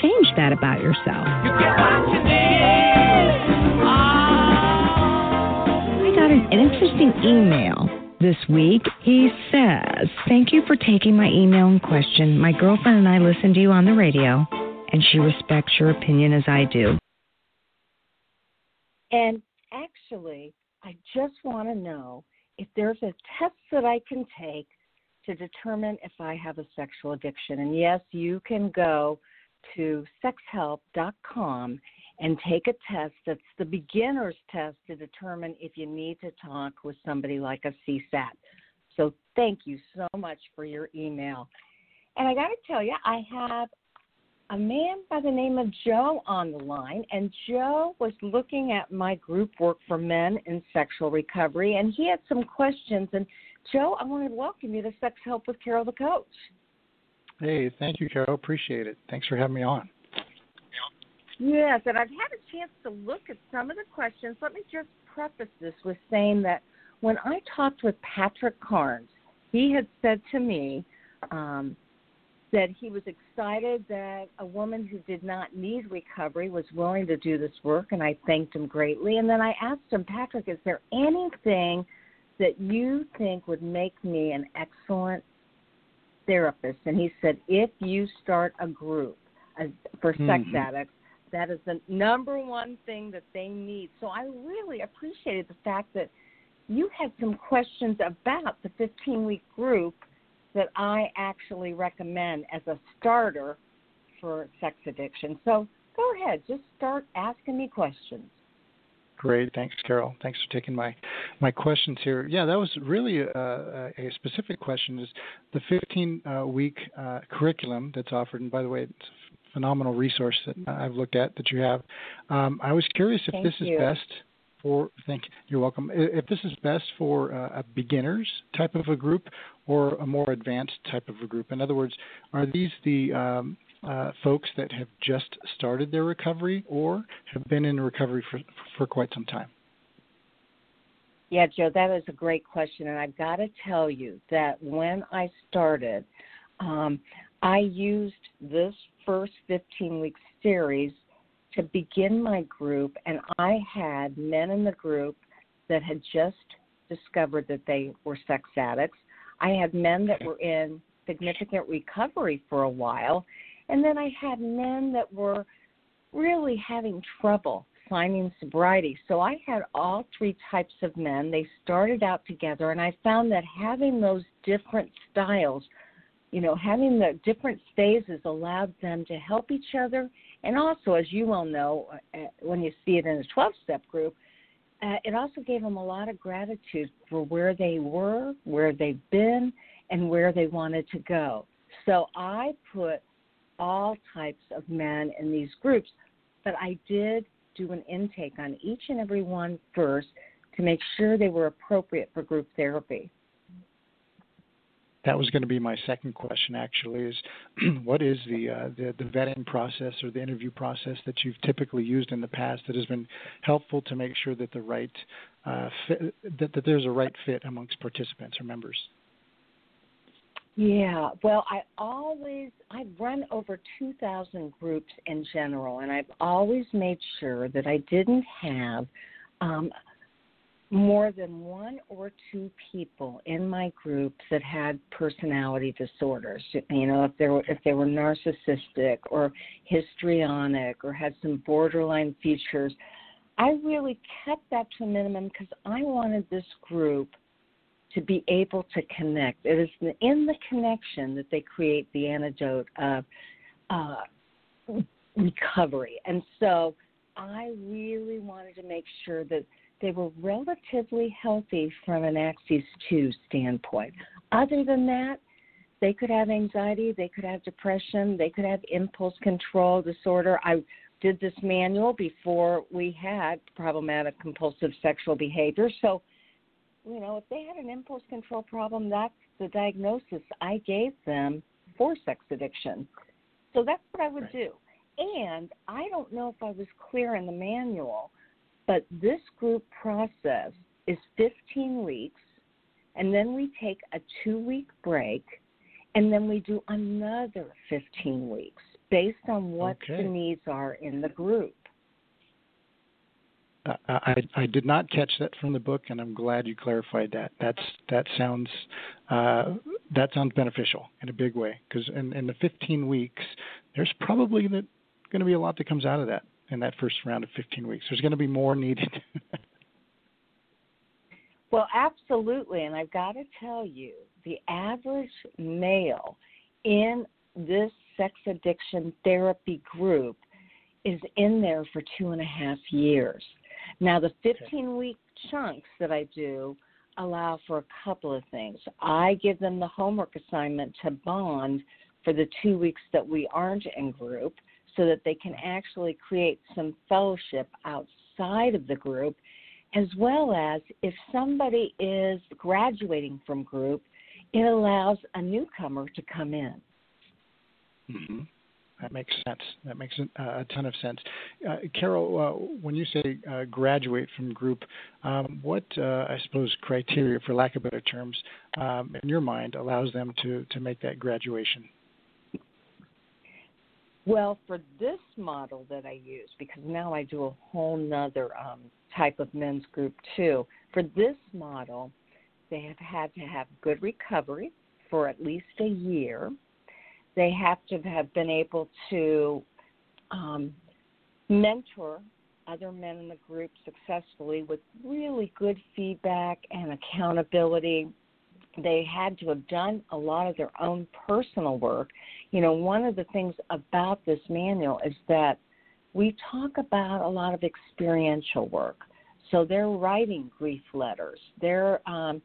change that about yourself? I got an interesting email this week. He says, Thank you for taking my email in question. My girlfriend and I listen to you on the radio, and she respects your opinion as I do. And actually, I just want to know if there's a test that I can take to determine if I have a sexual addiction. And yes, you can go to sexhelp.com and take a test that's the beginner's test to determine if you need to talk with somebody like a CSAT. So thank you so much for your email. And I got to tell you, I have a man by the name of Joe on the line, and Joe was looking at my group work for men in sexual recovery, and he had some questions. And Joe, I want to welcome you to Sex Help with Carol the Coach. Hey, thank you, Carol. Appreciate it. Thanks for having me on. Yes, and I've had a chance to look at some of the questions. Let me just preface this with saying that when I talked with Patrick Carnes, he had said to me um, that he was excited that a woman who did not need recovery was willing to do this work, and I thanked him greatly. And then I asked him, Patrick, is there anything that you think would make me an excellent therapist? And he said, if you start a group for sex Mhm. addicts, that is the number one thing that they need. So I really appreciated the fact that you had some questions about the 15 week group that I actually recommend as a starter for sex addiction. So go ahead, just start asking me questions. Great, thanks, Carol. Thanks for taking my my questions here. Yeah, that was really a, a, specific question. Is the 15 uh, week uh, curriculum that's offered? And by the way, it's a phenomenal resource that I've looked at that you have. Um, I was curious if Thank this you. is best for. Thank you. You're welcome. If this is best for uh, a beginners type of a group or a more advanced type of a group. In other words, are these the um, uh, folks that have just started their recovery or have been in recovery for for quite some time? Yeah, Joe, that is a great question. And I've got to tell you that when I started, um, I used this first 15 week series to begin my group, and I had men in the group that had just discovered that they were sex addicts. I had men that were in significant recovery for a while, and then I had men that were really having trouble finding sobriety. So I had all three types of men. They started out together, and I found that having those different styles, you know, having the different phases allowed them to help each other. And also, as you well know, uh, when you see it in a 12 step group, uh, it also gave them a lot of gratitude for where they were, where they've been, and where they wanted to go. So I put all types of men in these groups, but I did do an intake on each and every one first to make sure they were appropriate for group therapy. That was going to be my second question. Actually, is what is the, uh, the the vetting process or the interview process that you've typically used in the past that has been helpful to make sure that the right uh, fit, that, that there's a right fit amongst participants or members? Yeah, well, I always I've run over 2,000 groups in general, and I've always made sure that I didn't have um, more than one or two people in my groups that had personality disorders. You know, if they were if they were narcissistic or histrionic or had some borderline features, I really kept that to a minimum because I wanted this group to be able to connect. It is in the connection that they create the antidote of uh, recovery. And so I really wanted to make sure that they were relatively healthy from an Axis 2 standpoint. Other than that, they could have anxiety, they could have depression, they could have impulse control disorder. I did this manual before we had problematic compulsive sexual behavior. So you know, if they had an impulse control problem, that's the diagnosis I gave them for sex addiction. So that's what I would right. do. And I don't know if I was clear in the manual, but this group process is 15 weeks, and then we take a two week break, and then we do another 15 weeks based on what okay. the needs are in the group. I, I did not catch that from the book, and I'm glad you clarified that. That's that sounds uh, that sounds beneficial in a big way because in, in the 15 weeks, there's probably going to be a lot that comes out of that in that first round of 15 weeks. There's going to be more needed. well, absolutely, and I've got to tell you, the average male in this sex addiction therapy group is in there for two and a half years. Now, the 15 week chunks that I do allow for a couple of things. I give them the homework assignment to bond for the two weeks that we aren't in group so that they can actually create some fellowship outside of the group, as well as if somebody is graduating from group, it allows a newcomer to come in. Mm-hmm. That makes sense. That makes a, a ton of sense. Uh, Carol, uh, when you say uh, graduate from group, um, what uh, I suppose criteria, for lack of better terms, um, in your mind, allows them to to make that graduation? Well, for this model that I use, because now I do a whole nother um, type of men's group too. For this model, they have had to have good recovery for at least a year they have to have been able to um, mentor other men in the group successfully with really good feedback and accountability. They had to have done a lot of their own personal work. You know, one of the things about this manual is that we talk about a lot of experiential work. So they're writing grief letters. They're um,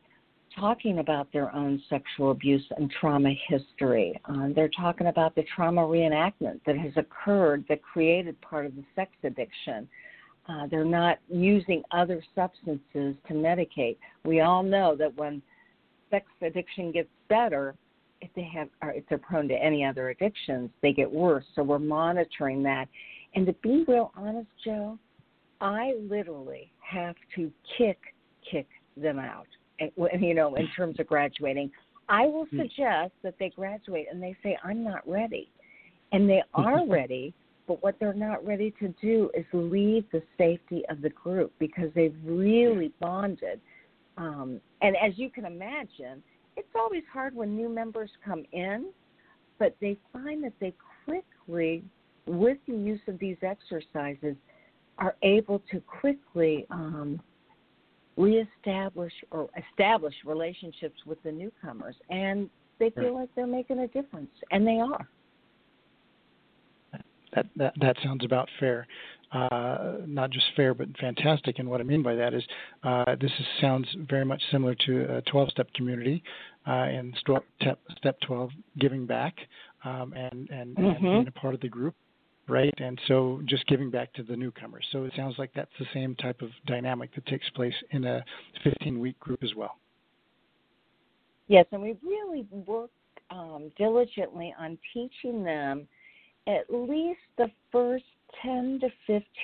talking about their own sexual abuse and trauma history. Uh, they're talking about the trauma reenactment that has occurred that created part of the sex addiction. Uh, they're not using other substances to medicate. We all know that when sex addiction gets better, if they have or if they're prone to any other addictions, they get worse. So we're monitoring that. And to be real honest, Joe, I literally have to kick kick them out you know, in terms of graduating. I will hmm. suggest that they graduate and they say, I'm not ready. And they are ready, but what they're not ready to do is leave the safety of the group because they've really bonded. Um, and as you can imagine, it's always hard when new members come in, but they find that they quickly, with the use of these exercises, are able to quickly um, reestablish or establish relationships with the newcomers, and they feel like they're making a difference, and they are. That that, that sounds about fair. Uh, not just fair, but fantastic. And what I mean by that is, uh, this is, sounds very much similar to a 12-step community uh, in step, step 12, giving back um, and, and, mm-hmm. and being a part of the group, right? And so just giving back to the newcomers. So it sounds like that's the same type of dynamic that takes place in a 15 week group as well. Yes, and we really work um, diligently on teaching them at least the first 10 to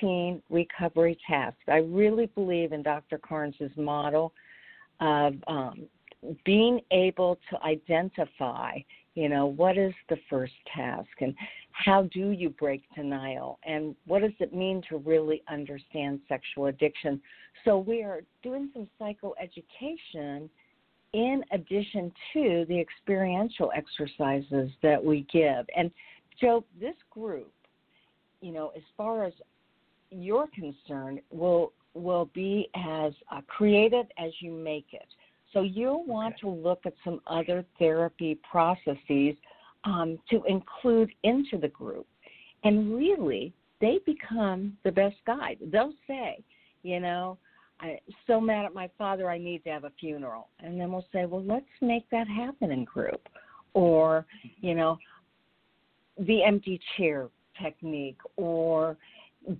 15 recovery tasks. I really believe in Dr. Carnes's model of um, being able to identify, you know, what is the first task and how do you break denial and what does it mean to really understand sexual addiction. So we are doing some psychoeducation in addition to the experiential exercises that we give. And Joe, this group, you know, as far as you're concerned, will will be as uh, creative as you make it. So you'll want okay. to look at some other therapy processes um, to include into the group, and really, they become the best guide. They'll say, you know, I'm so mad at my father, I need to have a funeral. And then we'll say, well, let's make that happen in group. Or, you know, the empty chair technique or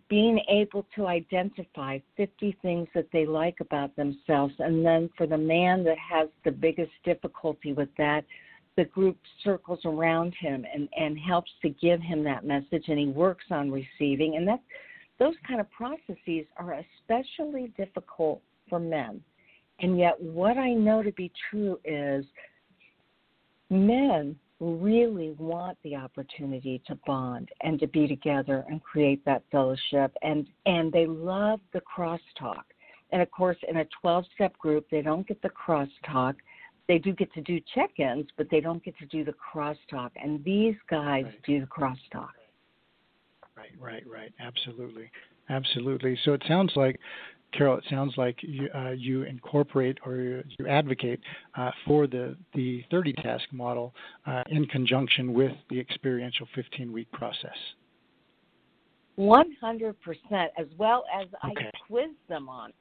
being able to identify 50 things that they like about themselves. And then for the man that has the biggest difficulty with that, the group circles around him and, and helps to give him that message and he works on receiving. And that, those kind of processes are especially difficult for men. And yet, what I know to be true is men really want the opportunity to bond and to be together and create that fellowship and and they love the crosstalk and of course in a 12 step group they don't get the crosstalk they do get to do check-ins but they don't get to do the crosstalk and these guys right. do the crosstalk Right, right, right. Absolutely, absolutely. So it sounds like, Carol, it sounds like you, uh, you incorporate or you advocate uh, for the the 30 task model uh, in conjunction with the experiential 15 week process. 100%, as well as okay. I quiz them on.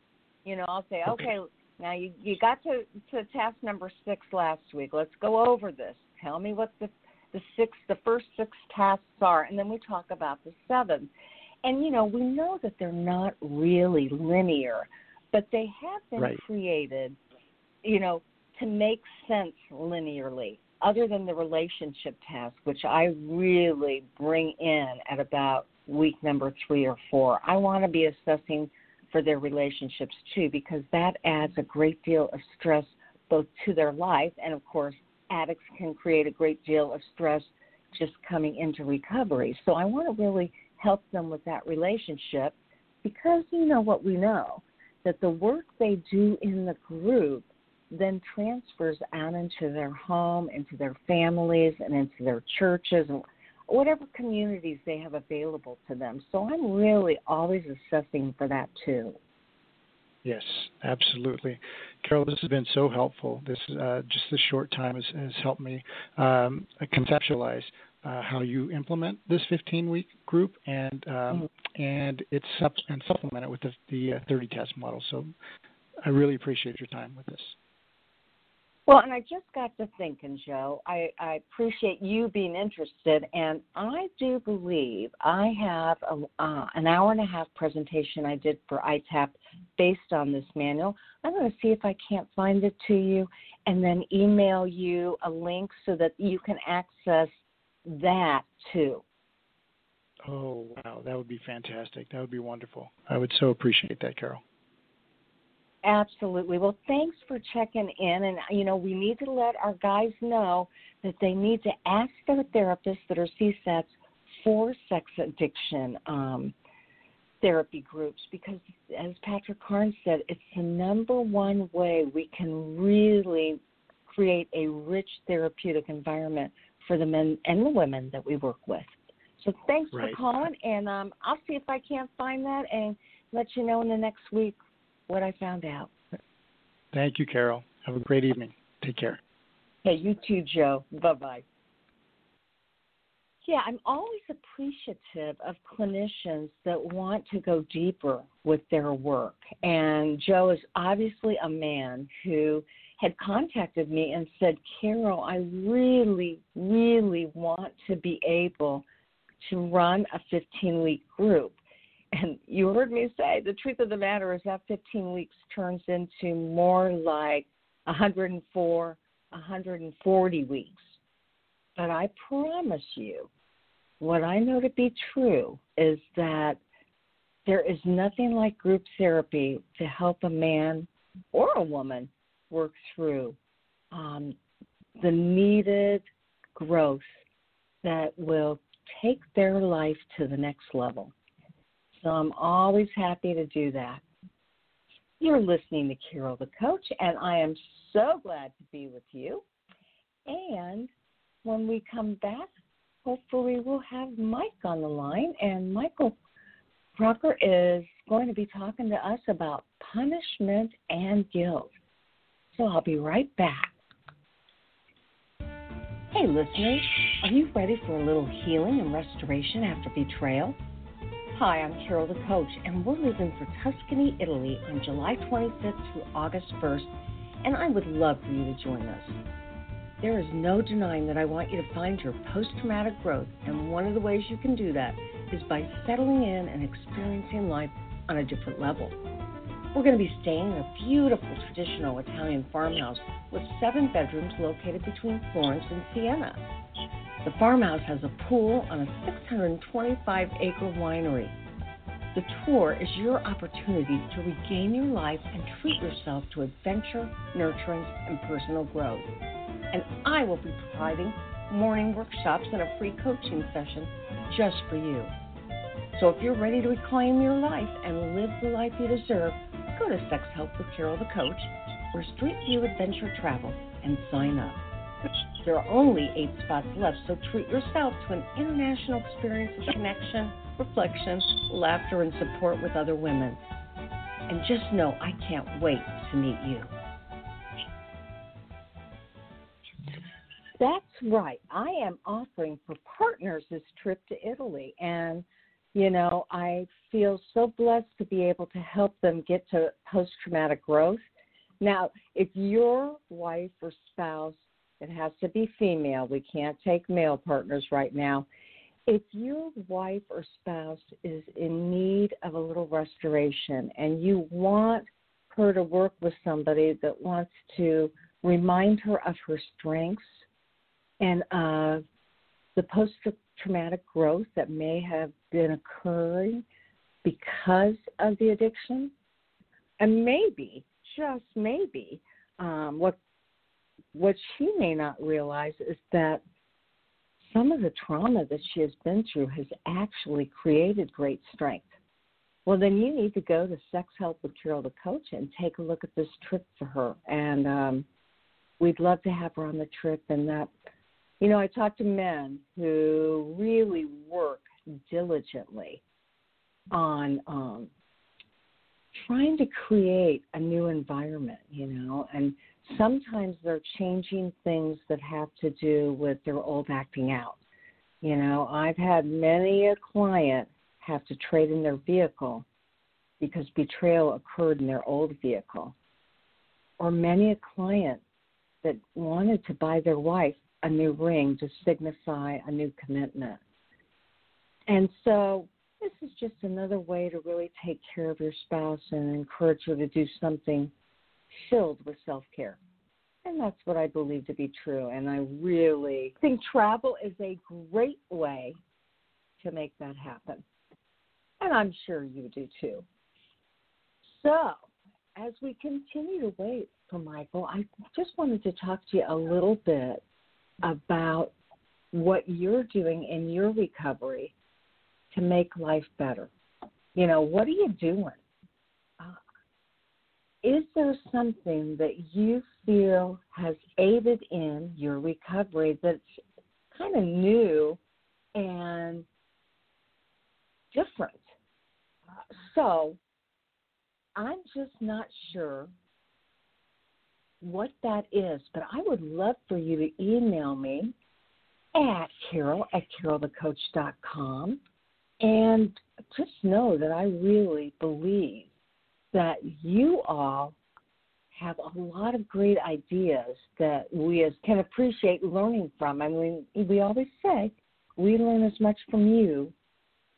You know, I'll say, okay, okay now you you got to to task number six last week. Let's go over this. Tell me what the the six the first six tasks are and then we talk about the seventh and you know we know that they're not really linear but they have been right. created you know to make sense linearly other than the relationship task which i really bring in at about week number three or four i want to be assessing for their relationships too because that adds a great deal of stress both to their life and of course addicts can create a great deal of stress just coming into recovery. So I want to really help them with that relationship because you know what we know that the work they do in the group then transfers out into their home, into their families, and into their churches and whatever communities they have available to them. So I'm really always assessing for that too. Yes, absolutely. Carol, this has been so helpful. This uh, just this short time has, has helped me um, conceptualize uh, how you implement this 15-week group and um, mm-hmm. and it's sup- and supplement it with the, the uh, 30 task model. So I really appreciate your time with this. Well, and I just got to thinking, Joe. I, I appreciate you being interested, and I do believe I have a, uh, an hour and a half presentation I did for ITAP based on this manual. I'm going to see if I can't find it to you, and then email you a link so that you can access that too. Oh wow, that would be fantastic. That would be wonderful. I would so appreciate that, Carol. Absolutely. Well, thanks for checking in. And, you know, we need to let our guys know that they need to ask their therapists that are CSATs for sex addiction um, therapy groups because, as Patrick Carnes said, it's the number one way we can really create a rich therapeutic environment for the men and the women that we work with. So thanks right. for calling, and um, I'll see if I can't find that and let you know in the next week what I found out. Thank you, Carol. Have a great evening. Take care. Hey, you too, Joe. Bye bye. Yeah, I'm always appreciative of clinicians that want to go deeper with their work. And Joe is obviously a man who had contacted me and said, Carol, I really, really want to be able to run a 15 week group. And you heard me say the truth of the matter is that 15 weeks turns into more like 104, 140 weeks. But I promise you, what I know to be true is that there is nothing like group therapy to help a man or a woman work through um, the needed growth that will take their life to the next level. So I'm always happy to do that. You're listening to Carol the Coach, and I am so glad to be with you. And when we come back, hopefully we'll have Mike on the line, and Michael Crocker is going to be talking to us about punishment and guilt. So I'll be right back. Hey, listeners, are you ready for a little healing and restoration after betrayal? Hi, I'm Carol the Coach, and we're leaving for Tuscany, Italy on July 25th through August 1st, and I would love for you to join us. There is no denying that I want you to find your post traumatic growth, and one of the ways you can do that is by settling in and experiencing life on a different level. We're going to be staying in a beautiful traditional Italian farmhouse with seven bedrooms located between Florence and Siena. The farmhouse has a pool on a 625 acre winery. The tour is your opportunity to regain your life and treat yourself to adventure, nurturing, and personal growth. And I will be providing morning workshops and a free coaching session just for you. So if you're ready to reclaim your life and live the life you deserve, go to Sex Help with Carol the Coach or Street View Adventure Travel and sign up. There are only eight spots left, so treat yourself to an international experience of connection, reflection, laughter, and support with other women. And just know I can't wait to meet you. That's right. I am offering for partners this trip to Italy, and you know, I feel so blessed to be able to help them get to post traumatic growth. Now, if your wife or spouse, it has to be female, we can't take male partners right now. If your wife or spouse is in need of a little restoration and you want her to work with somebody that wants to remind her of her strengths and of the post traumatic growth that may have been occurring because of the addiction. And maybe, just maybe, um, what what she may not realize is that some of the trauma that she has been through has actually created great strength. Well, then you need to go to Sex Help with Carol the Coach and take a look at this trip for her. And um, we'd love to have her on the trip. And that you know, I talk to men who really work diligently on um, trying to create a new environment, you know, and sometimes they're changing things that have to do with their old acting out. You know, I've had many a client have to trade in their vehicle because betrayal occurred in their old vehicle. Or many a client that wanted to buy their wife a new ring to signify a new commitment. And so this is just another way to really take care of your spouse and encourage her to do something filled with self care. And that's what I believe to be true. And I really think travel is a great way to make that happen. And I'm sure you do too. So, as we continue to wait for Michael, I just wanted to talk to you a little bit about what you're doing in your recovery to make life better. You know, what are you doing? Uh, is there something that you feel has aided in your recovery that's kind of new and different? Uh, so, I'm just not sure what that is, but I would love for you to email me at carol at carolthecoach.com and just know that I really believe that you all have a lot of great ideas that we as can appreciate learning from. I mean, we always say we learn as much from you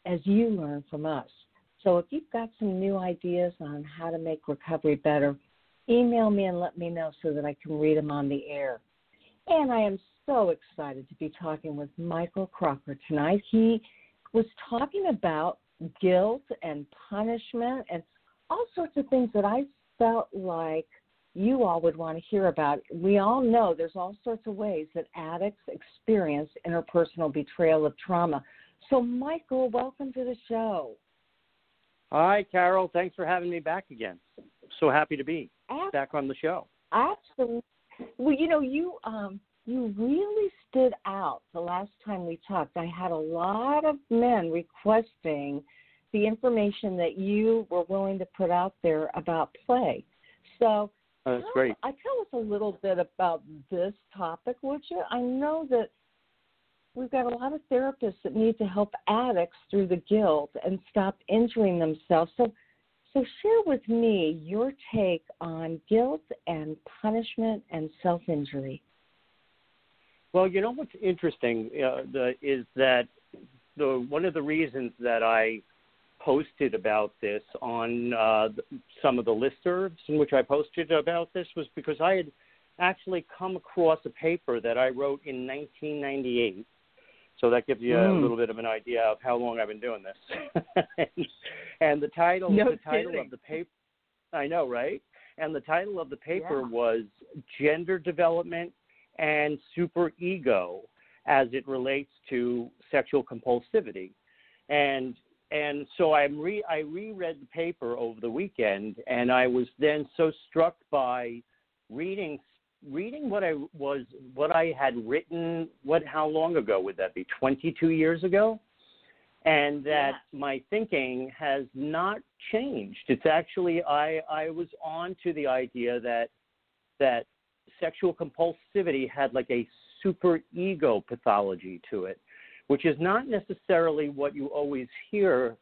as you learn from us. So if you've got some new ideas on how to make recovery better, email me and let me know so that I can read them on the air. And I am so excited to be talking with Michael Crocker tonight. He was talking about guilt and punishment and all sorts of things that I felt like you all would want to hear about. We all know there's all sorts of ways that addicts experience interpersonal betrayal of trauma. So, Michael, welcome to the show. Hi, Carol. Thanks for having me back again. So happy to be back on the show. Absolutely. Well, you know, you um, you really stood out the last time we talked. I had a lot of men requesting the information that you were willing to put out there about play. So oh, that's great. I tell us a little bit about this topic, would you? I know that we've got a lot of therapists that need to help addicts through the guilt and stop injuring themselves. So so share with me your take on guilt and punishment and self-injury. Well, you know what's interesting uh, the, is that the one of the reasons that I posted about this on uh, some of the listservs in which I posted about this was because I had actually come across a paper that I wrote in 1998. So that gives you mm. a hmm. little bit of an idea of how long I've been doing this. and the title, no the title kidding. of the paper, I know, right? And the title of the paper yeah. was Gender Development and super ego as it relates to sexual compulsivity. And and so I'm re I reread the paper over the weekend, and I was then so struck by reading reading what I was what I had written. What how long ago would that be? Twenty two years ago, and that yeah. my thinking has not changed. It's actually I I was on to the idea that that sexual compulsivity had like a super ego pathology to it, which is not necessarily what you always hear.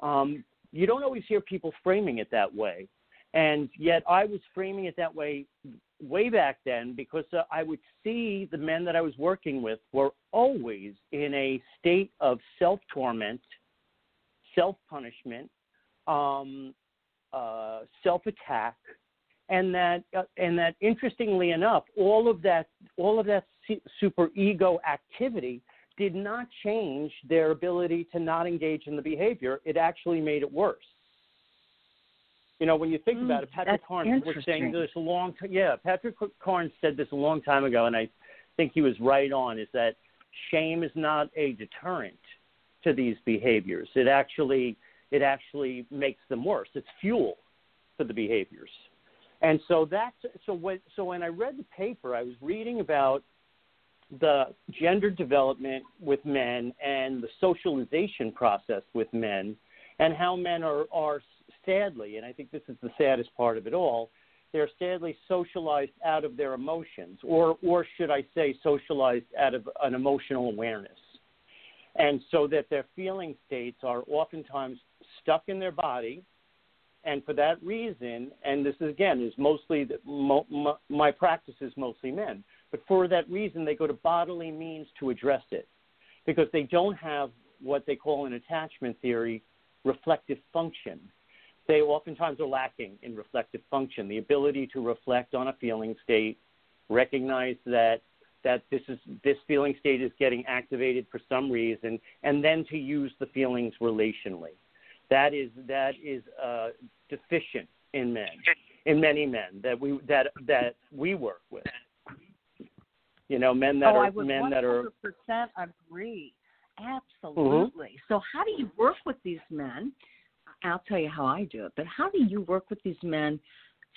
Um, you don't always hear people framing it that way. And yet I was framing it that way way back then because uh, I would see the men that I was working with were always in a state of self torment, self punishment, um, uh, self attack, and that uh, and that interestingly enough, all of that all of that super ego activity did not change their ability to not engage in the behavior. It actually made it worse. You know, when you think mm, about it, Patrick Carnes was saying this a long time. Yeah, Patrick Carnes said this a long time ago, and I think he was right on. Is that shame is not a deterrent to these behaviors. It actually it actually makes them worse. It's fuel for the behaviors. And so that's so when so when I read the paper, I was reading about the gender development with men and the socialization process with men, and how men are are sadly, and I think this is the saddest part of it all, they're sadly socialized out of their emotions, or or should I say, socialized out of an emotional awareness, and so that their feeling states are oftentimes stuck in their body and for that reason, and this is again is mostly the, mo, my practice is mostly men, but for that reason they go to bodily means to address it, because they don't have what they call in attachment theory reflective function. They oftentimes are lacking in reflective function, the ability to reflect on a feeling state, recognize that that this is this feeling state is getting activated for some reason, and then to use the feelings relationally. That is that is uh, deficient in men, in many men that we that that we work with. You know, men that oh, are I would men that are. percent agree. Absolutely. Mm-hmm. So, how do you work with these men? I'll tell you how I do it. But how do you work with these men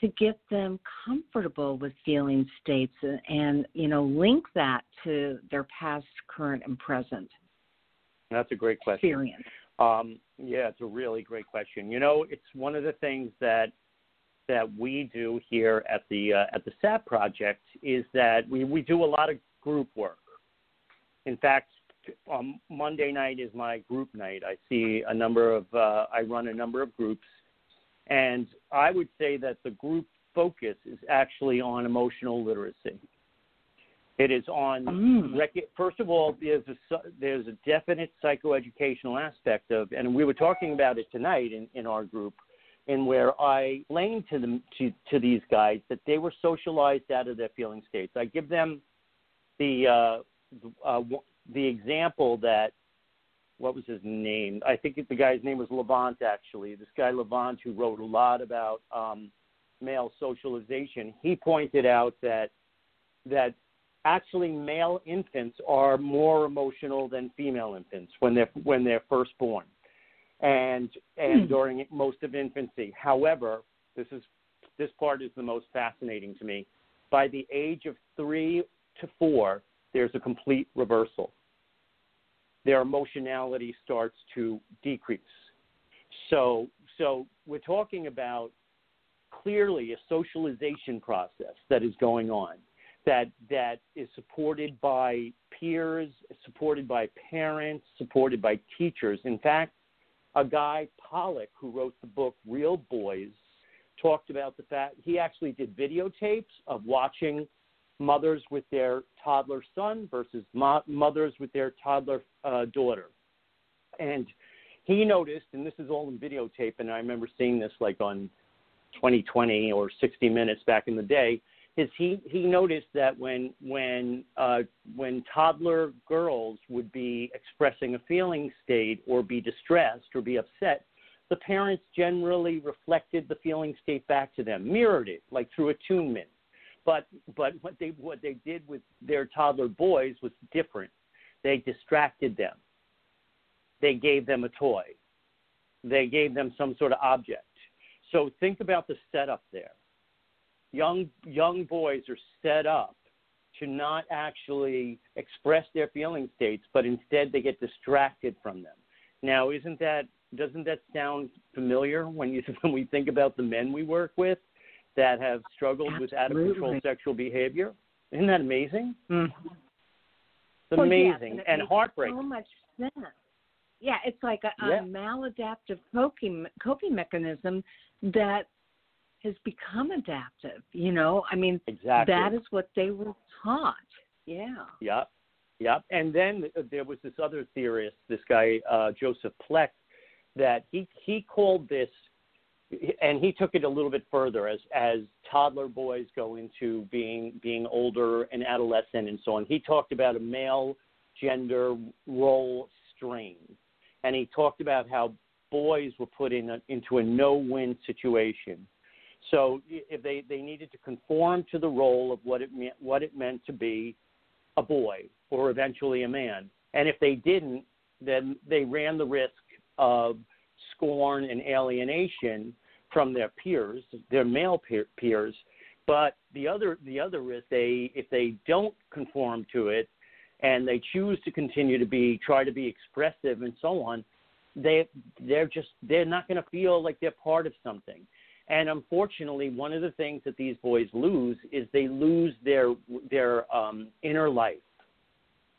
to get them comfortable with feeling states and, and you know link that to their past, current, and present? That's a great question. Experience. Um, yeah, it's a really great question. You know, it's one of the things that that we do here at the uh, at the SAP project is that we, we do a lot of group work. In fact, on Monday night is my group night. I see a number of uh, I run a number of groups, and I would say that the group focus is actually on emotional literacy. It is on Mm. rec- first of all, there's a there's a definite psychoeducational aspect of, and we were talking about it tonight in, in our group, in where I explained to them to to these guys that they were socialized out of their feeling states. I give them the uh, uh, the example that what was his name? I think the guy's name was Levant. Actually, this guy Levant, who wrote a lot about um, male socialization, he pointed out that that actually male infants are more emotional than female infants when they're when they're first born and and Hmm. during most of infancy however this is this part is the most fascinating to me by the age of 3 to 4 there's a complete reversal their emotionality starts to decrease so so we're talking about clearly a socialization process that is going on that that is supported by peers, supported by parents, supported by teachers. In fact, a guy Pollack who wrote the book Real Boys talked about the fact he actually did videotapes of watching mothers with their toddler son versus mo- mothers with their toddler uh, daughter, and he noticed, and this is all in videotape, and I remember seeing this like on 2020 or 60 Minutes back in the day is he he noticed that when when uh, when toddler girls would be expressing a feeling state or be distressed or be upset, the parents generally reflected the feeling state back to them, mirrored it like through attunement. But but what they what they did with their toddler boys was different. They distracted them. They gave them a toy. They gave them some sort of object. So think about the setup there young young boys are set up to not actually express their feeling states, but instead they get distracted from them. Now, isn't that doesn't that sound familiar when you when we think about the men we work with that have struggled with out of control sexual behavior? Isn't that amazing? Mhm. It's Well, amazing it and heartbreaking. So much sense. Yeah, it's like a, a Yeah. maladaptive coping coping mechanism that has become adaptive. You know, I mean, Exactly. that is what they were taught. Yeah. Yep. Yep. And then there was this other theorist, this guy uh, Joseph Pleck, that he he called this, and he took it a little bit further as as toddler boys go into being being older and adolescent and so on. He talked about a male gender role strain, and he talked about how boys were put in a, into a no-win situation. So if they, they needed to conform to the role of what it meant what it meant to be a boy or eventually a man, and if they didn't, then they ran the risk of scorn and alienation from their peers, their male peer, peers. But the other the other risk they if they don't conform to it and they choose to continue to be try to be expressive and so on, they they're just they're not going to feel like they're part of something. And unfortunately, one of the things that these boys lose is they lose their their um, inner life,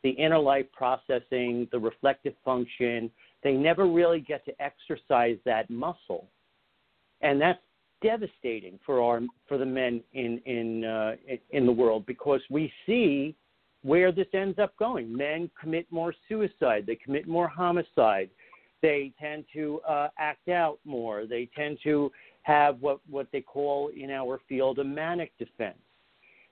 the inner life processing, the reflective function. They never really get to exercise that muscle, and that's devastating for our for the men in in uh, in the world because we see where this ends up going. Men commit more suicide. They commit more homicide. They tend to uh, act out more. They tend to have what, what they call in our field a manic defense.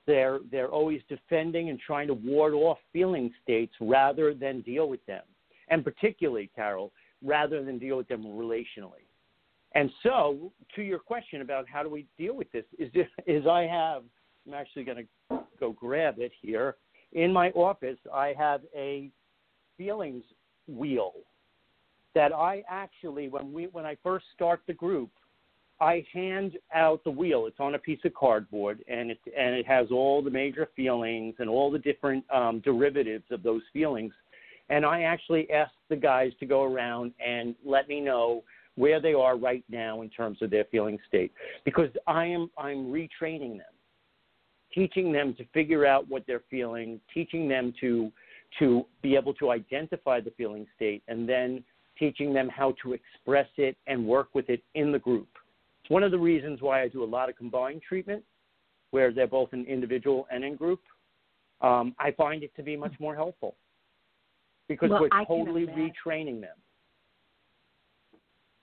They're, they're always defending and trying to ward off feeling states rather than deal with them. And particularly, Carol, rather than deal with them relationally. And so, to your question about how do we deal with this, is, is I have, I'm actually going to go grab it here. In my office, I have a feelings wheel that I actually, when we when I first start the group, I hand out the wheel. It's on a piece of cardboard, and it and it has all the major feelings and all the different um, derivatives of those feelings. And I actually ask the guys to go around and let me know where they are right now in terms of their feeling state, because I am I'm retraining them, teaching them to figure out what they're feeling, teaching them to to be able to identify the feeling state, and then teaching them how to express it and work with it in the group It's one of the reasons why I do a lot of combined treatment, where they're both in individual and in group. Um, I find it to be much more helpful because well, we're totally retraining them.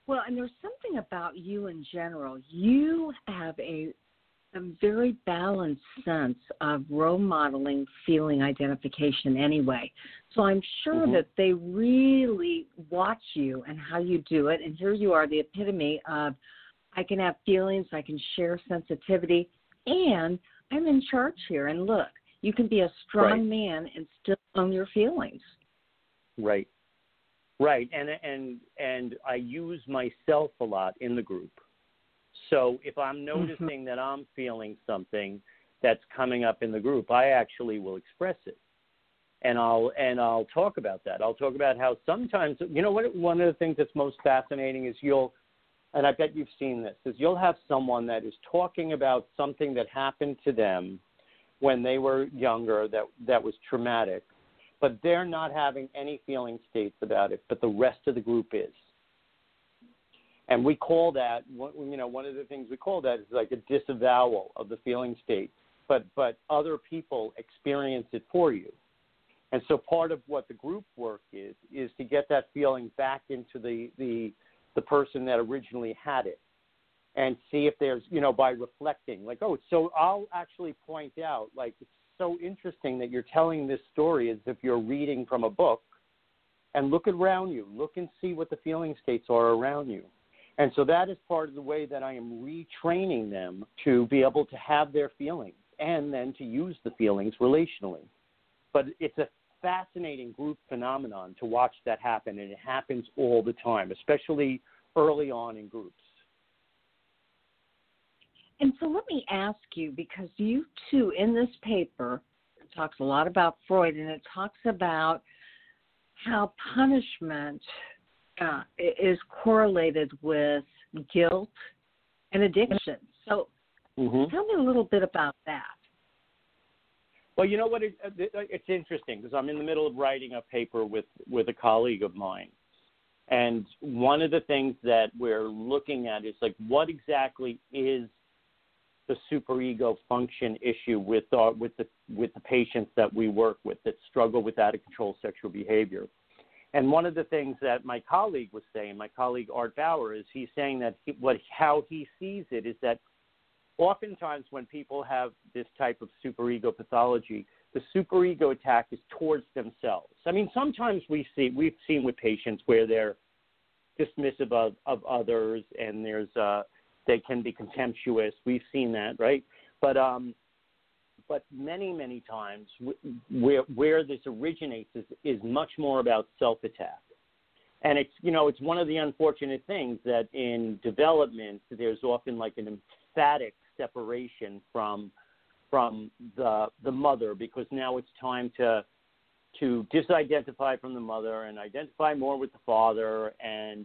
Well, and there's something about you in general. You have a a very balanced sense of role modeling feeling identification anyway. So I'm sure mm-hmm. that they really watch you and how you do it. And here you are, the epitome of I can have feelings, I can share sensitivity, and I'm in charge here. And look, you can be a strong right. man and still own your feelings. Right. Right. And and and I use myself a lot in the group. So if I'm noticing mm-hmm. that I'm feeling something that's coming up in the group, I actually will express it. And I'll and I'll talk about that. I'll talk about how sometimes you know what one of the things that's most fascinating is you'll and I bet you've seen this, is you'll have someone that is talking about something that happened to them when they were younger that that was traumatic, but they're not having any feeling states about it, but the rest of the group is. And we call that, you know, one of the things we call that is like a disavowal of the feeling state, but but other people experience it for you. And so part of what the group work is is to get that feeling back into the the the person that originally had it and see if there's you know by reflecting like oh so i'll actually point out like so interesting that you're telling this story as if you're reading from a book. And look around you. Look and see what the feeling states are around you. And so that is part of the way that i am retraining them to be able to have their feelings and then to use the feelings relationally. But it's a fascinating group phenomenon to watch that happen and it happens all the time especially early on in groups and so let me ask you, because you too, in this paper, talks a lot about Freud, and it talks about how punishment uh, is correlated with guilt and addiction. So mm-hmm. tell me a little bit about that. Well, you know what? It, it's interesting because I'm in the middle of writing a paper with with a colleague of mine, and one of the things that we're looking at is like what exactly is the superego function issue with uh, with the with the patients that we work with that struggle with out of control sexual behavior. And one of the things that my colleague was saying, my colleague Art Bauer, is he's saying that he, what how he sees it is that oftentimes when people have this type of superego pathology, the superego attack is towards themselves. I mean, sometimes we see we've seen with patients where they're dismissive of, of others and there's uh, they can be contemptuous. We've seen that, right? But um, but many many times where where this originates is, is much more about self attack. And it's you know it's one of the unfortunate things that in development there's often like an emphatic separation from from the the mother because now it's time to to disidentify from the mother and identify more with the father and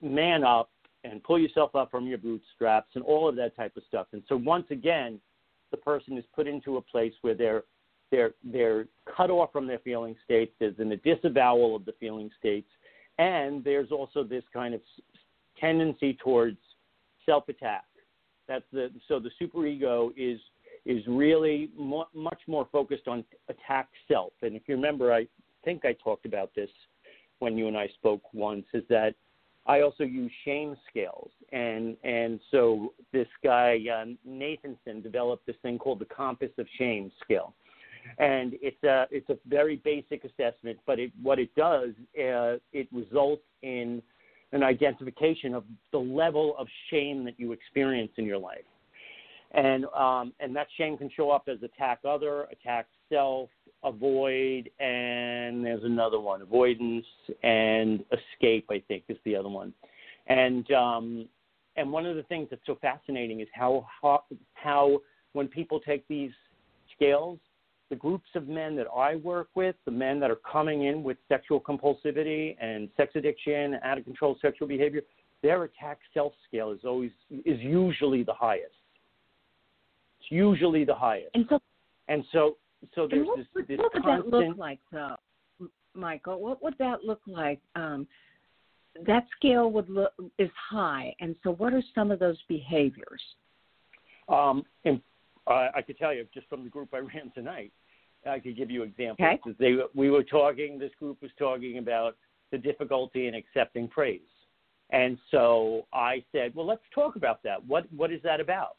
man up and pull yourself up from your bootstraps and all of that type of stuff. And so once again, the person is put into a place where they're they're they're cut off from their feeling states. There's an, a disavowal of the feeling states, and there's also this kind of tendency towards self-attack. That's the so the superego is is really much more focused on attack self. And if you remember, I think I talked about this when you and I spoke once. Is that I also use shame scales, and and so this guy uh, Nathanson developed this thing called the Compass of Shame scale, and it's a it's a very basic assessment, but it what it does uh, it results in an identification of the level of shame that you experience in your life, and um, and that shame can show up as attack other, attack self, avoid, and there's another one, avoidance and escape. I think is the other one, and um, and one of the things that's so fascinating is how how, how when people take these scales, the groups of men that I work with, the men that are coming in with sexual compulsivity and sex addiction, out of control sexual behavior, their attack self scale is always is usually the highest. It's usually the highest. And so, and so so there's what, this, this what would constant... that look like, though, Michael? What would that look like? Um, that scale would look is high. And so, what are some of those behaviors? Um, and uh, I could tell you just from the group I ran tonight. I could give you examples. Okay. They, we were talking. This group was talking about the difficulty in accepting praise, and so I said, "Well, let's talk about that. What what is that about?"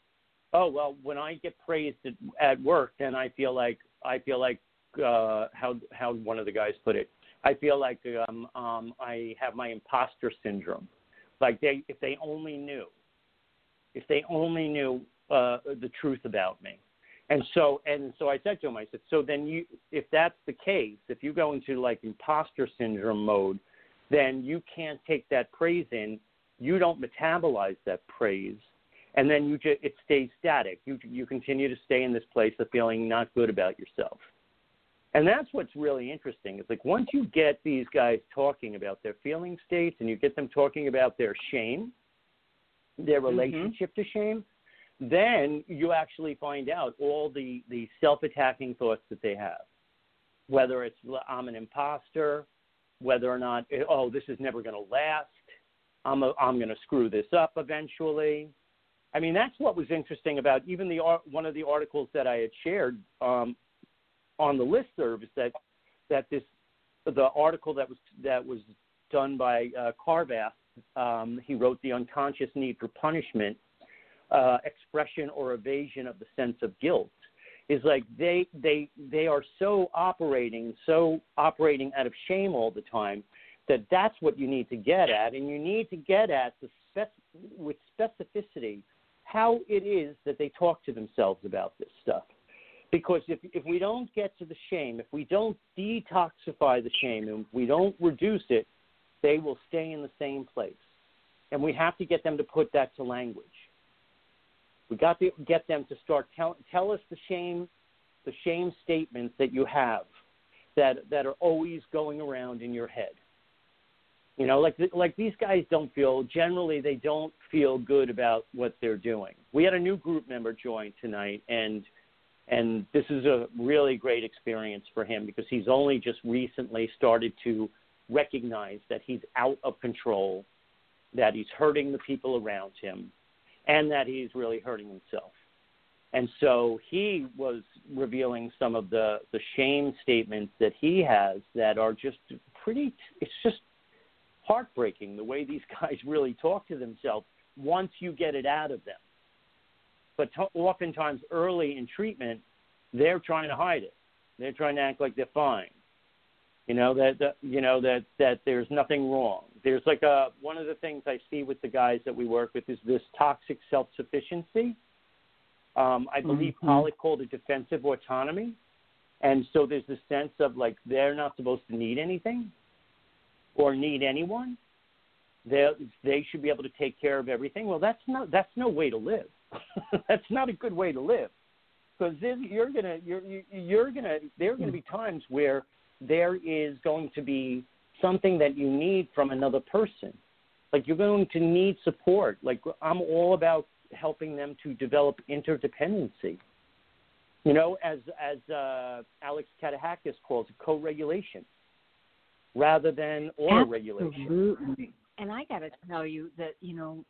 Oh, well, when I get praised at, at work, then I feel like I feel like uh, how how one of the guys put it. I feel like um, um, I have my imposter syndrome. Like they, if they only knew, if they only knew uh, the truth about me. And so, and so I said to him, I said, so then you, if that's the case, if you go into like imposter syndrome mode, then you can't take that praise in. You don't metabolize that praise, and then you just it stays static. You you continue to stay in this place of feeling not good about yourself. And that's what's really interesting. It's like once you get these guys talking about their feeling states and you get them talking about their shame, their Mm-hmm. relationship to shame, then you actually find out all the, the self attacking thoughts that they have. Whether it's I'm an imposter, whether or not, oh, this is never going to last, I'm, a, I'm going to screw this up eventually. I mean, that's what was interesting about even the one of the articles that I had shared um, on the list service that that this the article that was that was done by uh, Carveth. Um, he wrote the unconscious need for punishment, uh, expression or evasion of the sense of guilt. Is like they they they are so operating so operating out of shame all the time that that's what you need to get at, and you need to get at the spec- with specificity how it is that they talk to themselves about this stuff. Because if, if we don't get to the shame, if we don't detoxify the shame and we don't reduce it, they will stay in the same place. And we have to get them to put that to language. We got to get them to start tell, tell us the shame, the shame statements that you have that that are always going around in your head. You know, like like these guys don't feel generally they don't feel good about what they're doing. We had a new group member join tonight, and and this is a really great experience for him because he's only just recently started to recognize that he's out of control, that he's hurting the people around him, and that he's really hurting himself. And so he was revealing some of the, the shame statements that he has that are just pretty, it's just heartbreaking the way these guys really talk to themselves once you get it out of them. But t- oftentimes early in treatment, they're trying to hide it. They're trying to act like they're fine. You know that, that you know that that there's nothing wrong. There's like a one of the things I see with the guys that we work with is this toxic self-sufficiency. Um, I believe Mm-hmm. Pollack called it defensive autonomy, and so there's this sense of like they're not supposed to need anything or need anyone. They they should be able to take care of everything. Well, that's not that's no way to live. that's not a good way to live because you're gonna you're you're gonna there are gonna be times where there is going to be something that you need from another person. Like you're going to need support. Like I'm all about helping them to develop interdependency. You know, as as uh, Alex Katehakis calls it, co-regulation, rather than auto-regulation. Absolutely. And I got to tell you that you know,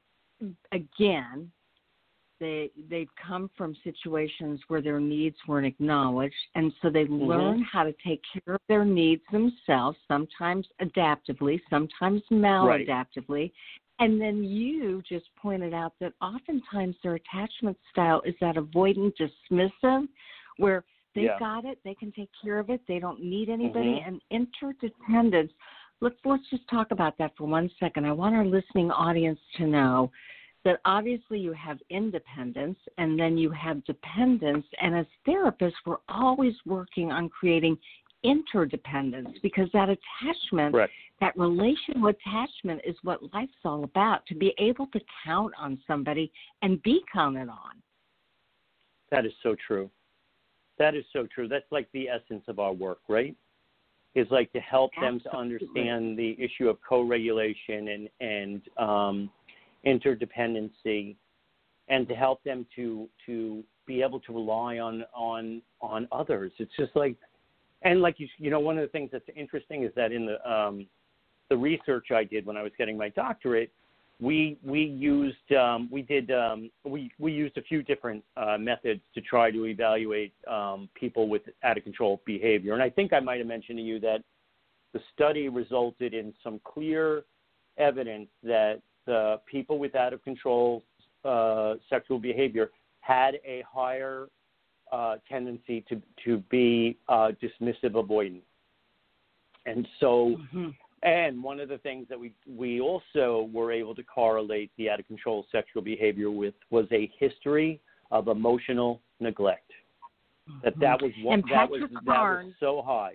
again, they they've come from situations where their needs weren't acknowledged, and so they Mm-hmm. learn how to take care of their needs themselves. Sometimes adaptively, sometimes maladaptively. And then you just pointed out that oftentimes their attachment style is that avoidant, dismissive, where they've Yeah. got it, they can take care of it, they don't need anybody, Mhm. and interdependence let's let's just talk about that for one second. I want our listening audience to know that obviously you have independence and then you have dependence and as therapists we're always working on creating interdependence because that attachment that relational attachment is what life's all about to be able to count on somebody and be counted on That is so true. That is so true. That's like the essence of our work, right? Is like to help them to understand the issue of co-regulation and and um, interdependency, and to help them to to be able to rely on on on others. It's just like, and like you you know, one of the things that's interesting is that in the um, the research I did when I was getting my doctorate, we we used um, we did um, we we used a few different uh, methods to try to evaluate um, people with out of control behavior, and I think I might have mentioned to you that the study resulted in some clear evidence that the people with out of control uh, sexual behavior had a higher uh, tendency to to be uh, dismissive avoidant, and so. Mm-hmm and one of the things that we we also were able to correlate the out of control sexual behavior with was a history of emotional neglect. That that was one that was, Carnes, that was so high.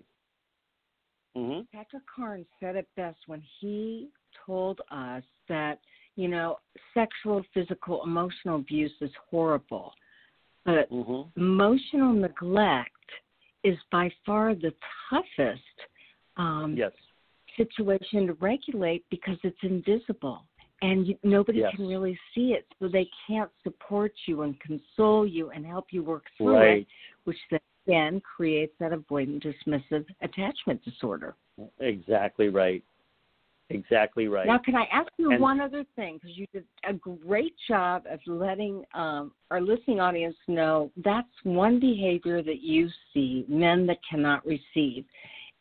Mm-hmm. Patrick Carnes said it best when he told us that you know sexual, physical, emotional abuse is horrible, but mm-hmm. emotional neglect is by far the toughest. Um, yes situation to regulate because it's invisible and you, nobody yes. can really see it, so they can't support you and console you and help you work through right. it, which then creates that avoidant dismissive attachment disorder. Exactly right. Exactly right. Now, can I ask you and, one other thing? Because you did a great job of letting um, our listening audience know that's one behavior that you see men that cannot receive.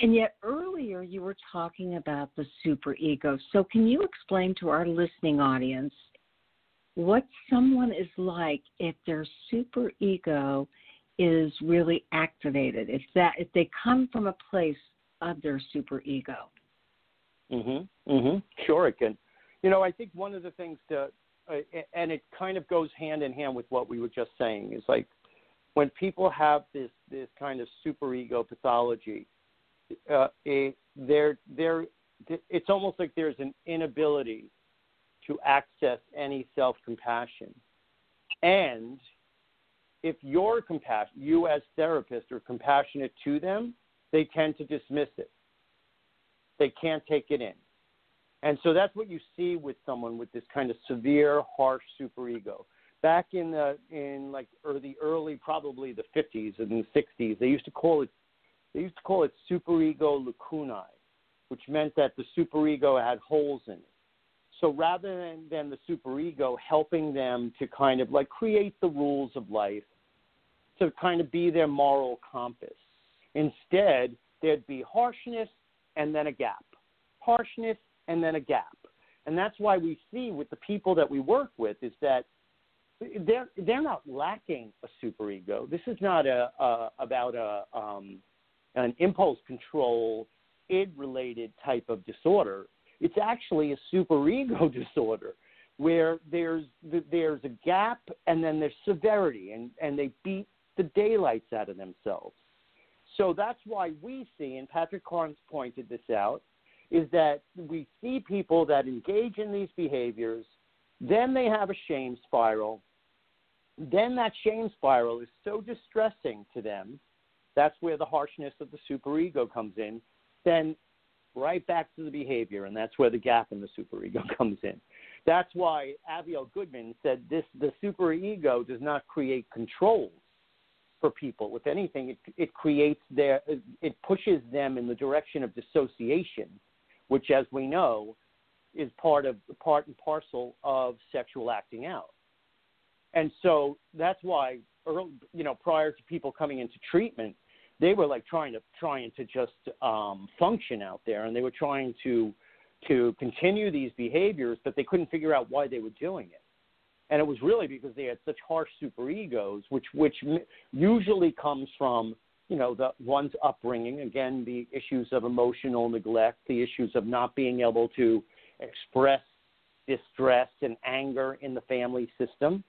And yet earlier you were talking about the superego. So can you explain to our listening audience what someone is like if their superego is really activated? If that if they come from a place of their superego. Mhm. Mhm. Sure it can. You know, I think one of the things to uh, and it kind of goes hand in hand with what we were just saying is like when people have this this kind of superego pathology uh, there, there, it's almost like there's an inability to access any self compassion. And if you're compassionate, you as therapist are compassionate to them, they tend to dismiss it. They can't take it in. And so that's what you see with someone with this kind of severe, harsh superego. Back in the in like or the early, probably the 50s and the 60s, they used to call it they used to call it superego lacunae, which meant that the superego had holes in it. So rather than, than the superego helping them to kind of like create the rules of life, to kind of be their moral compass, instead there'd be harshness and then a gap, harshness and then a gap. And that's why we see with the people that we work with is that they're they're not lacking a superego. This is not a, a about a um, an impulse control id related type of disorder. It's actually a superego disorder where there's there's a gap and then there's severity and, and they beat the daylights out of themselves. So that's why we see, and Patrick Carnes pointed this out, is that we see people that engage in these behaviors, then they have a shame spiral. Then that shame spiral is so distressing to them that's where the harshness of the superego comes in. Then right back to the behavior, and that's where the gap in the superego comes in. That's why Aviel Goodman said this: the superego does not create controls for people. If anything, it, it creates their, it pushes them in the direction of dissociation, which, as we know, is part of part and parcel of sexual acting out. And so that's why, early, you know, prior to people coming into treatment, they were like trying to trying to just um, function out there, and they were trying to to continue these behaviors, but they couldn't figure out why they were doing it. And it was really because they had such harsh superegos, which which usually comes from you know the one's upbringing. Again, the issues of emotional neglect, the issues of not being able to express distress and anger in the family system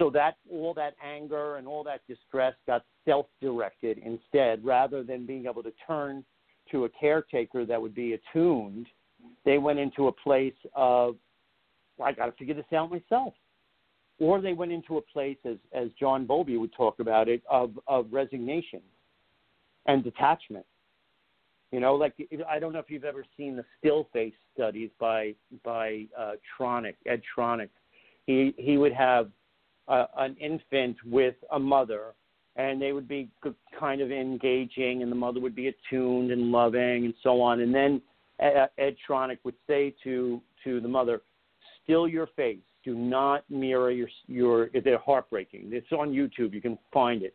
so that all that anger and all that distress got self-directed instead. Rather than being able to turn to a caretaker that would be attuned they went into a place of well, i got to figure this out myself. Or they went into a place as as john bowlby would talk about it of of resignation and detachment. You know like i don't know if you've ever seen the still face studies by by uh tronick ed Tronick. he he would have an infant with a mother, and they would be kind of engaging, and the mother would be attuned and loving, and so on. And then Ed Tronick would say to to the mother, "Still your face. Do not mirror your your. They're heartbreaking. It's on YouTube. You can find it.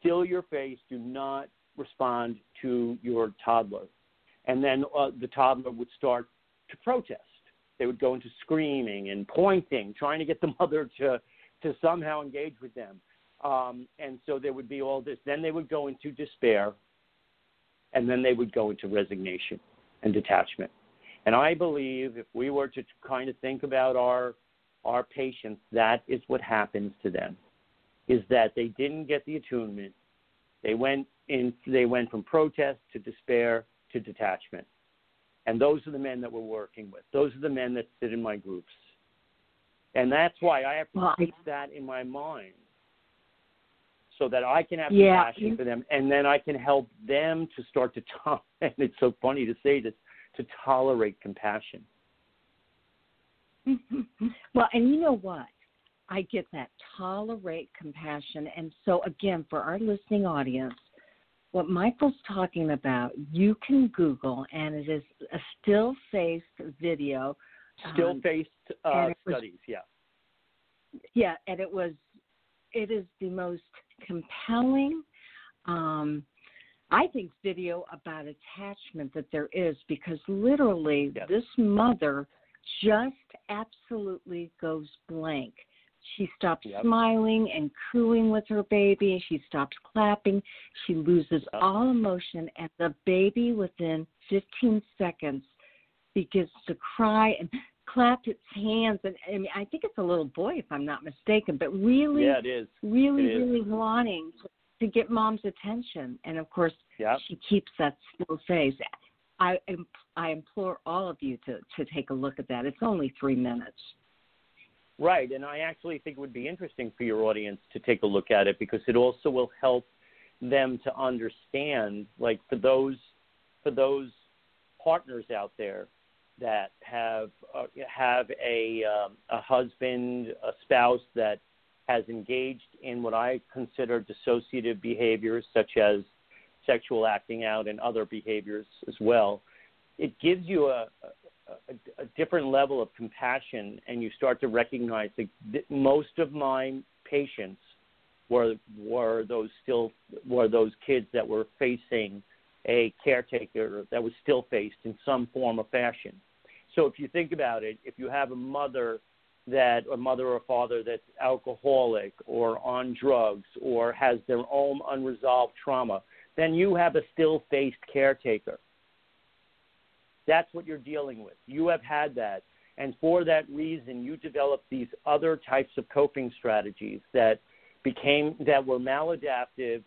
Still your face. Do not respond to your toddler." And then uh, the toddler would start to protest. They would go into screaming and pointing, trying to get the mother to to somehow engage with them. Um, and so there would be all this. Then they would go into despair, and then they would go into resignation and detachment. And I believe if we were to kind of think about our our patients, that is what happens to them, is that they didn't get the attunement. They went in. They went from protest to despair to detachment. And those are the men that we're working with. Those are the men that sit in my groups. And that's why I have to well, keep that in my mind so that I can have yeah, compassion for them and then I can help them to start to tolerate. And it's so funny to say this to tolerate compassion. well, and you know what? I get that tolerate compassion. And so, again, for our listening audience, what Michael's talking about, you can Google, and it is a still faced video. Still faced um, uh, studies, yeah. Yeah, and it was, it is the most compelling, um, I think, video about attachment that there is because literally yes. this mother just absolutely goes blank she stops yep. smiling and cooing with her baby. She stops clapping. She loses yep. all emotion, and the baby within 15 seconds begins to cry and clap its hands. And I mean, I think it's a little boy, if I'm not mistaken, but really, yeah, it is. really, it is. really wanting to, to get mom's attention. And of course, yep. she keeps that still face. I I implore all of you to to take a look at that. It's only three minutes. Right, and I actually think it would be interesting for your audience to take a look at it because it also will help them to understand, like for those for those partners out there that have uh, have a um, a husband, a spouse that has engaged in what I consider dissociative behaviors, such as sexual acting out and other behaviors as well. It gives you a, a, a different level of compassion, and you start to recognize that most of my patients were were those still were those kids that were facing a caretaker that was still faced in some form or fashion. So if you think about it, if you have a mother that a mother or father that's alcoholic or on drugs or has their own unresolved trauma, then you have a still faced caretaker that's what you're dealing with. You have had that. And for that reason, you developed these other types of coping strategies that became that were maladaptive.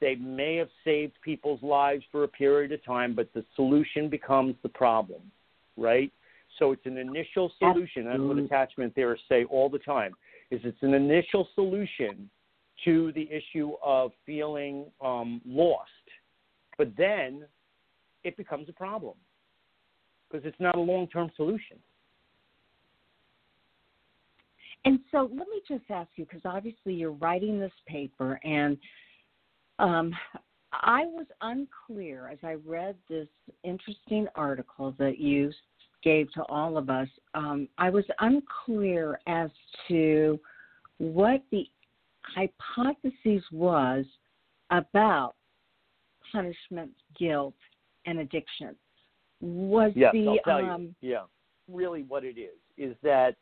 They may have saved people's lives for a period of time, but the solution becomes the problem, right? So it's an initial solution. That's what attachment theorists say all the time. Is it's an initial solution to the issue of feeling um, lost, but then it becomes a problem because it's not a long term solution. And so let me just ask you, because obviously you're writing this paper, and um, I was unclear as I read this interesting article that you gave to all of us. Um, I was unclear as to what the hypothesis was about punishment, guilt, and addiction was yes, the I'll tell um, you. yeah really what it is is that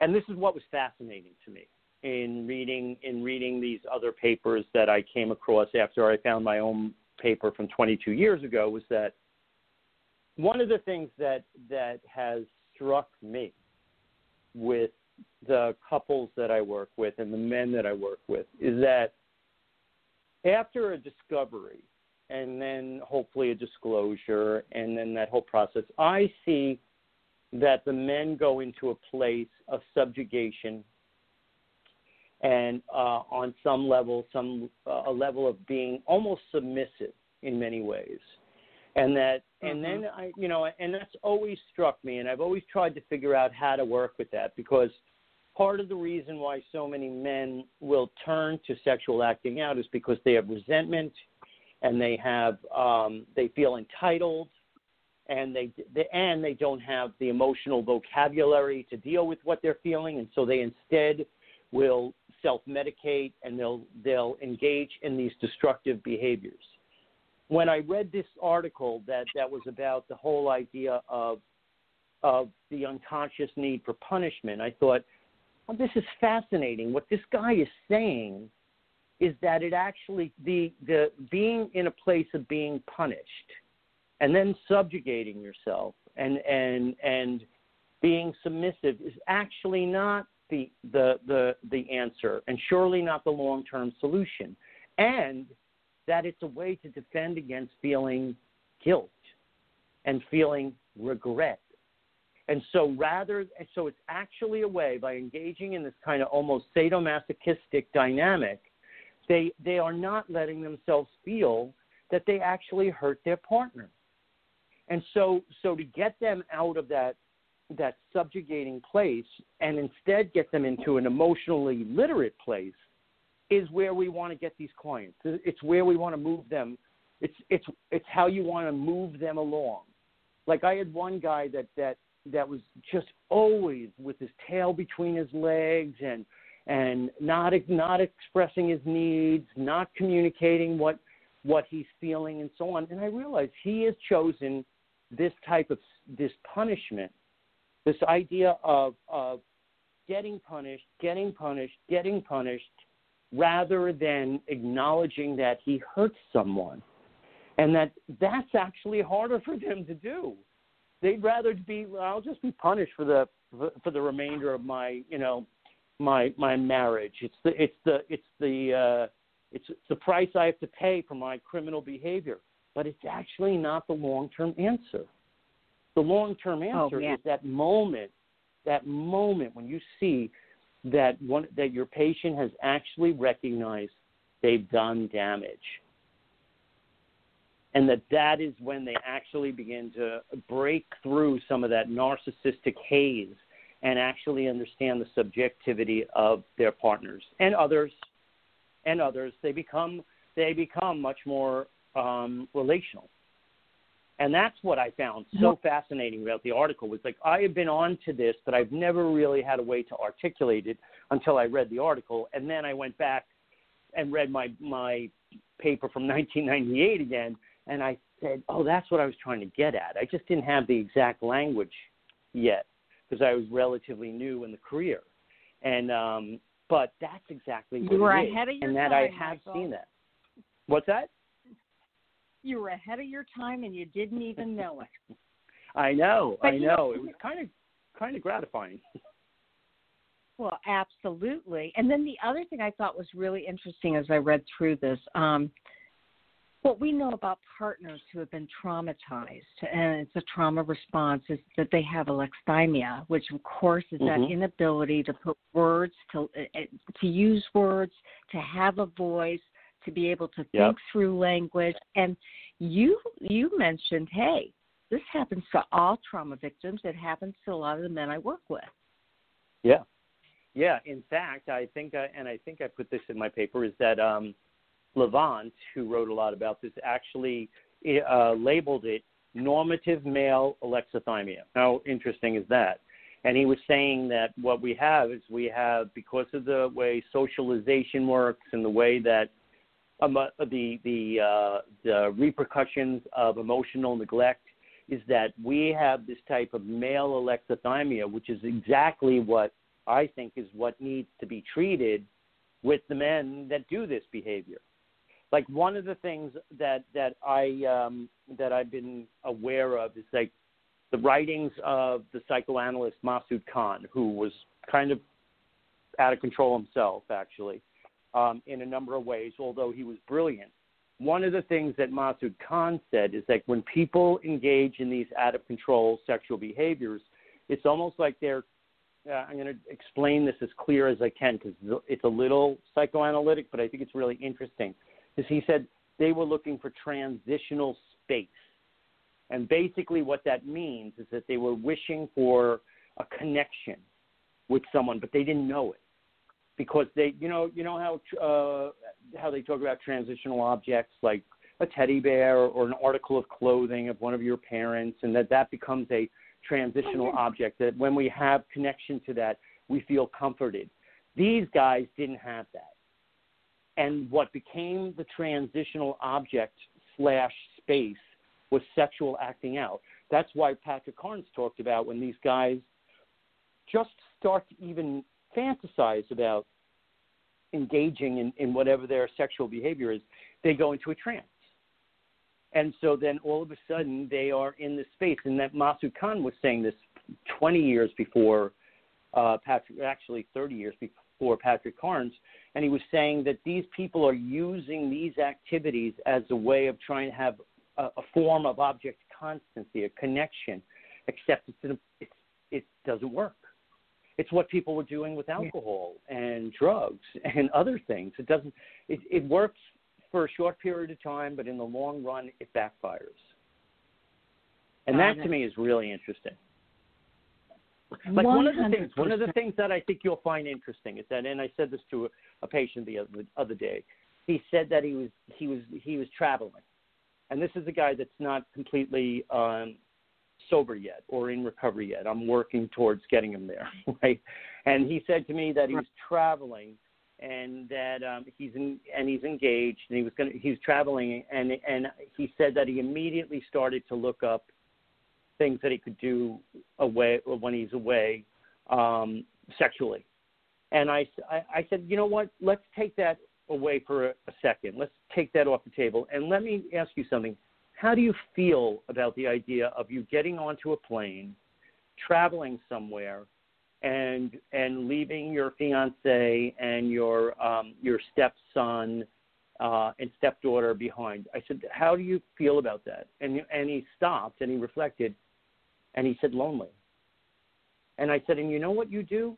and this is what was fascinating to me in reading in reading these other papers that I came across after I found my own paper from 22 years ago was that one of the things that that has struck me with the couples that I work with and the men that I work with is that after a discovery and then hopefully a disclosure, and then that whole process. I see that the men go into a place of subjugation and uh, on some level, some uh, a level of being almost submissive in many ways, and that, and mm-hmm. then I, you know, and that's always struck me, and I've always tried to figure out how to work with that because part of the reason why so many men will turn to sexual acting out is because they have resentment and they have um, they feel entitled and they, they and they don't have the emotional vocabulary to deal with what they're feeling, and so they instead will self-medicate and they'll they'll engage in these destructive behaviors. When I read this article that that was about the whole idea of of the unconscious need for punishment, I thought, well, this is fascinating. What this guy is saying is that it actually the the being in a place of being punished and then subjugating yourself and and and being submissive is actually not the the the the answer and surely not the long term solution and that it's a way to defend against feeling guilt and feeling regret. And so rather so it's actually a way by engaging in this kind of almost sadomasochistic dynamic they they are not letting themselves feel that they actually hurt their partner. And so so to get them out of that that subjugating place and instead get them into an emotionally literate place is where we want to get these clients. It's where we want to move them. It's it's it's how you want to move them along. Like I had one guy that that that was just always with his tail between his legs and and not not expressing his needs, not communicating what what he's feeling and so on. And I realized he has chosen this type of this punishment this idea of, of getting punished, getting punished, getting punished, rather than acknowledging that he hurt someone. And that that's actually harder for them to do. They'd rather be, I'll just be punished for the for the remainder of my, you know, my my marriage. It's the it's the it's the uh, it's, it's the price I have to pay for my criminal behavior. But it's actually not the long term answer. The long term oh, answer oh, yeah. is that moment, that moment when you see that one that your patient has actually recognized they've done damage. And that that is when they actually begin to break through some of that narcissistic haze and actually understand the subjectivity of their partners and others and others. They become they become much more um, relational and that's what I found so fascinating about the article was like I had been on to this, but I've never really had a way to articulate it until I read the article, and then I went back and read my my paper from 1998 again, and I said, oh, that's what I was trying to get at. I just didn't have the exact language yet because I was relatively new in the career, and um, but that's exactly what you were ahead is, of your and that time, I have Michael. seen that. What's that? You were ahead of your time and you didn't even know it. I know, but I know. It was kind of kind of gratifying. Well, absolutely. And then the other thing I thought was really interesting as I read through this, um, what we know about partners who have been traumatized, and it's a trauma response, is that they have alexithymia, which of course is mm-hmm. that inability to put words, to uh, to use words, to have a voice, to be able to yep. think through language. And you you mentioned, hey, this happens to all trauma victims. It happens to a lot of the men I work with. Yeah, yeah. In fact, I think, I, and I think I put this in my paper, is that um, Levant, who wrote a lot about this, actually uh, labeled it normative male alexithymia. How interesting is that? And he was saying that what we have is we have, because of the way socialization works and the way that um, uh, the the uh, the repercussions of emotional neglect is that we have this type of male alexithymia, which is exactly what I think is what needs to be treated with the men that do this behavior. Like one of the things that that I um, that I've been aware of is like the writings of the psychoanalyst Masud Khan, who was kind of out of control himself, actually um, in a number of ways, although he was brilliant. One of the things that Masud Khan said is that when people engage in these out of control sexual behaviors, it's almost like they're uh, I'm going to explain this as clear as I can because it's a little psychoanalytic, but I think it's really interesting. Because he said they were looking for transitional space. And basically, what that means is that they were wishing for a connection with someone, but they didn't know it because they, you know, you know how uh, how they talk about transitional objects like a teddy bear or an article of clothing of one of your parents, and that that becomes a transitional object. That when we have connection to that, we feel comforted. These guys didn't have that, and what became the transitional object slash space was sexual acting out. That's why Patrick Carnes talked about when these guys just start to even fantasize about engaging in, in whatever their sexual behavior is, they go into a trance. And so then all of a sudden they are in this space. And that Masud Khan was saying this 20 years before uh, Patrick, actually 30 years before Patrick Carnes. And he was saying that these people are using these activities as a way of trying to have a, a form of object constancy, a connection, except it's, it's, it doesn't work. It's what people were doing with alcohol and drugs and other things. It doesn't. It, it works for a short period of time, but in the long run, it backfires. And that to me is really interesting. Like 100%. one of the things, one of the things that I think you'll find interesting is that, and I said this to a, a patient the other, other day. He said that he was he was he was traveling, and this is a guy that's not completely um, sober yet or in recovery yet. I'm working towards getting him there, right? And he said to me that he was traveling and that um, he's in, and he's engaged and he was going to he's traveling and and he said that he immediately started to look up things that he could do away when he's away um, sexually. And I, I, I said, you know what? Let's take that away for a, a second. Let's take that off the table. And let me ask you something how do you feel about the idea of you getting onto a plane, traveling somewhere, and and leaving your fiance and your um, your stepson uh, and stepdaughter behind? I said, how do you feel about that? And and he stopped and he reflected, and he said, lonely. And I said, and you know what you do?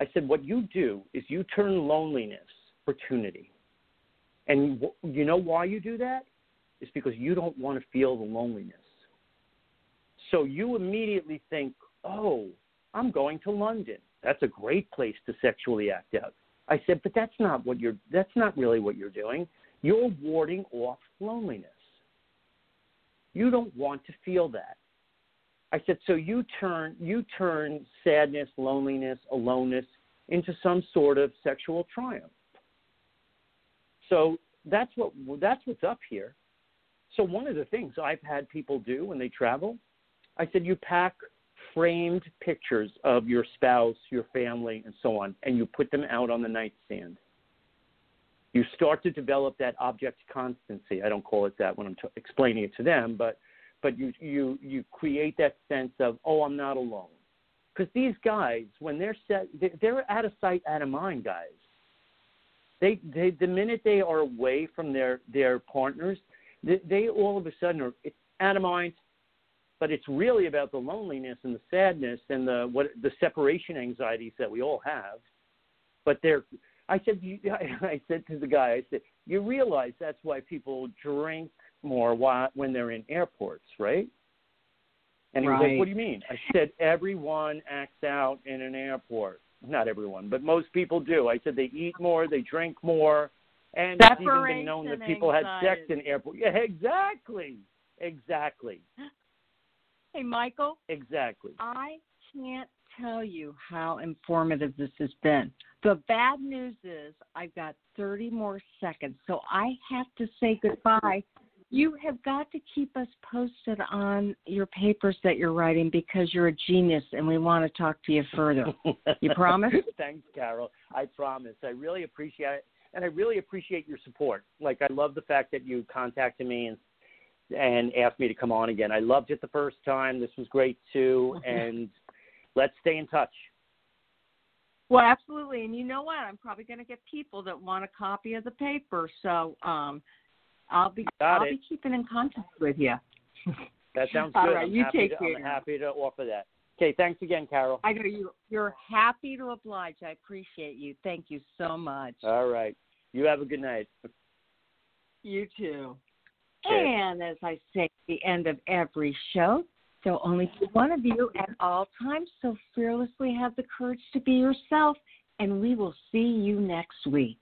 I said, what you do is you turn loneliness opportunity. And you know why you do that? Is because you don't want to feel the loneliness. So you immediately think, oh, I'm going to London. That's a great place to sexually act out. I said, but that's not what you're that's not really what you're doing. You're warding off loneliness. You don't want to feel that. I said, so you turn you turn sadness, loneliness, aloneness into some sort of sexual triumph. So that's what that's what's up here. So one of the things I've had people do when they travel, I said you pack framed pictures of your spouse, your family, and so on, and you put them out on the nightstand. You start to develop that object constancy. I don't call it that when I'm t- explaining it to them, but but you you you create that sense of oh I'm not alone, because these guys when they're set they're out of sight out of mind guys. They they the minute they are away from their their partners, they, they all of a sudden are it's out of mind, but it's really about the loneliness and the sadness and the what the separation anxieties that we all have. But they're I said you, I said to the guy I said you realize that's why people drink more while, when they're in airports, right? And he right. was like, "What do you mean?" I said, "Everyone acts out in an airport. Not everyone, but most people do." I said they eat more, they drink more, and it's even been known that people had sex in airports. Yeah, exactly. Exactly. Hey, Michael. Exactly. I can't tell you how informative this has been. The bad news is I've got 30 more seconds, so I have to say goodbye. You have got to keep us posted on your papers that you're writing because you're a genius and we want to talk to you further. You promise? Thanks, Carol. I promise. I really appreciate it and I really appreciate your support. Like I love the fact that you contacted me and and asked me to come on again. I loved it the first time. This was great too, and let's stay in touch. Well, absolutely. And you know what? I'm probably going to get people that want a copy of the paper, so um, I'll be Got I'll it. be keeping in contact with you. That sounds good. All right, I'm you happy take to, care. I'm happy to offer that. Okay, thanks again, Carol. I know you. You're happy to oblige. I appreciate you. Thank you so much. All right. You have a good night. You too. Okay. And as I say at the end of every show, so only one of you at all times. So fearlessly have the courage to be yourself, and we will see you next week.